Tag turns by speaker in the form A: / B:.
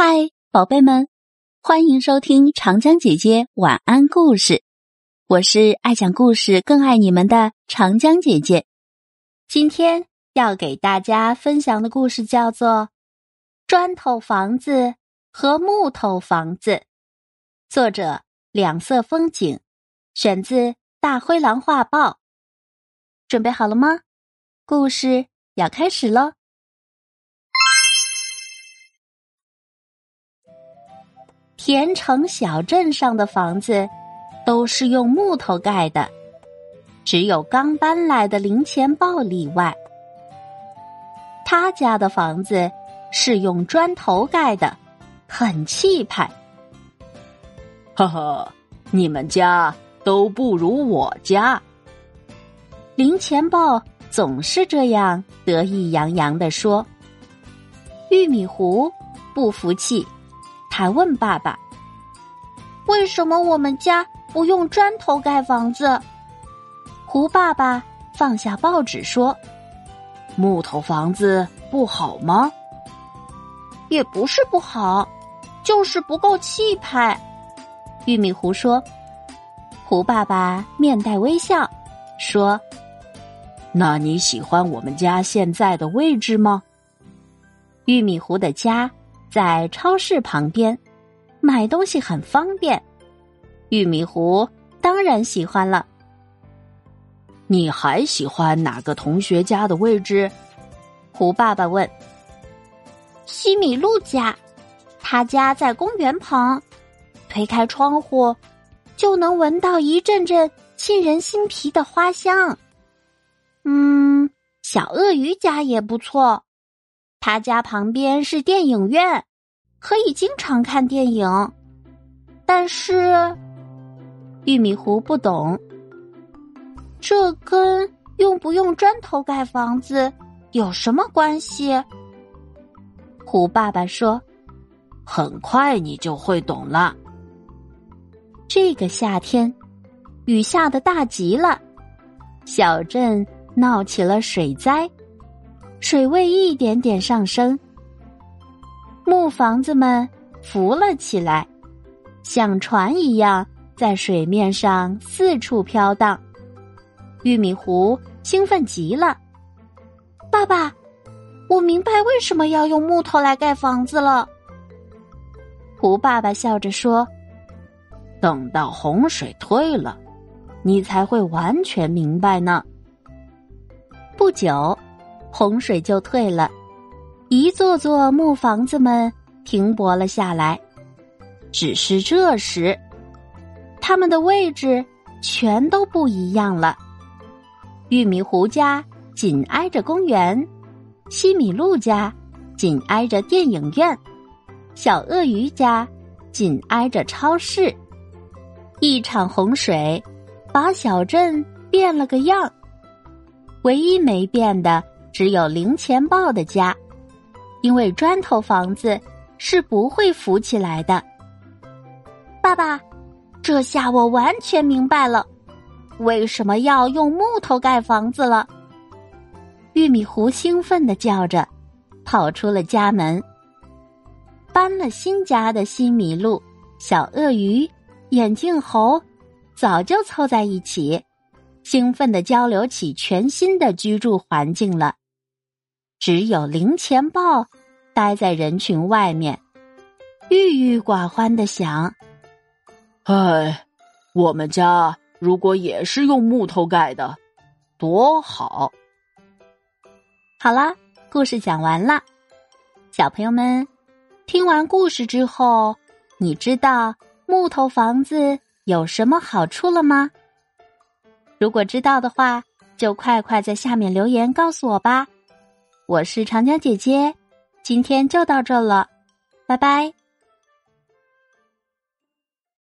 A: 嗨，宝贝们，欢迎收听长江姐姐晚安故事。我是爱讲故事、更爱你们的长江姐姐。今天要给大家分享的故事叫做《砖头房子和木头房子》，作者两色风景，选自《大灰狼画报》。准备好了吗？故事要开始喽！田城小镇上的房子都是用木头盖的，只有刚搬来的零钱豹例外。他家的房子是用砖头盖的，很气派。
B: 呵呵，你们家都不如我家。
A: 零钱豹总是这样得意洋洋地说。玉米糊不服气。还问爸爸：“为什么我们家不用砖头盖房子？”胡爸爸放下报纸说：“
B: 木头房子不好吗？”“
A: 也不是不好，就是不够气派。”玉米糊说。胡爸爸面带微笑说：“
B: 那你喜欢我们家现在的位置吗？”
A: 玉米糊的家。在超市旁边买东西很方便，玉米糊当然喜欢了。
B: 你还喜欢哪个同学家的位置？
A: 胡爸爸问。西米露家，他家在公园旁，推开窗户就能闻到一阵阵沁人心脾的花香。嗯，小鳄鱼家也不错。他家旁边是电影院，可以经常看电影。但是，玉米糊不懂，这跟用不用砖头盖房子有什么关系？胡爸爸说：“
B: 很快你就会懂了。”
A: 这个夏天，雨下的大极了，小镇闹起了水灾。水位一点点上升，木房子们浮了起来，像船一样在水面上四处飘荡。玉米糊兴奋极了，爸爸，我明白为什么要用木头来盖房子了。胡爸爸笑着说：“
B: 等到洪水退了，你才会完全明白呢。”
A: 不久。洪水就退了，一座座木房子们停泊了下来。只是这时，他们的位置全都不一样了。玉米糊家紧挨着公园，西米露家紧挨着电影院，小鳄鱼家紧挨着超市。一场洪水把小镇变了个样，唯一没变的。只有零钱豹的家，因为砖头房子是不会浮起来的。爸爸，这下我完全明白了，为什么要用木头盖房子了。玉米糊兴奋的叫着，跑出了家门。搬了新家的西米露、小鳄鱼、眼镜猴，早就凑在一起，兴奋的交流起全新的居住环境了。只有零钱豹待在人群外面，郁郁寡欢的想：“
B: 唉，我们家如果也是用木头盖的，多好！”
A: 好啦，故事讲完了。小朋友们，听完故事之后，你知道木头房子有什么好处了吗？如果知道的话，就快快在下面留言告诉我吧。我是长江姐姐，今天就到这了，拜拜。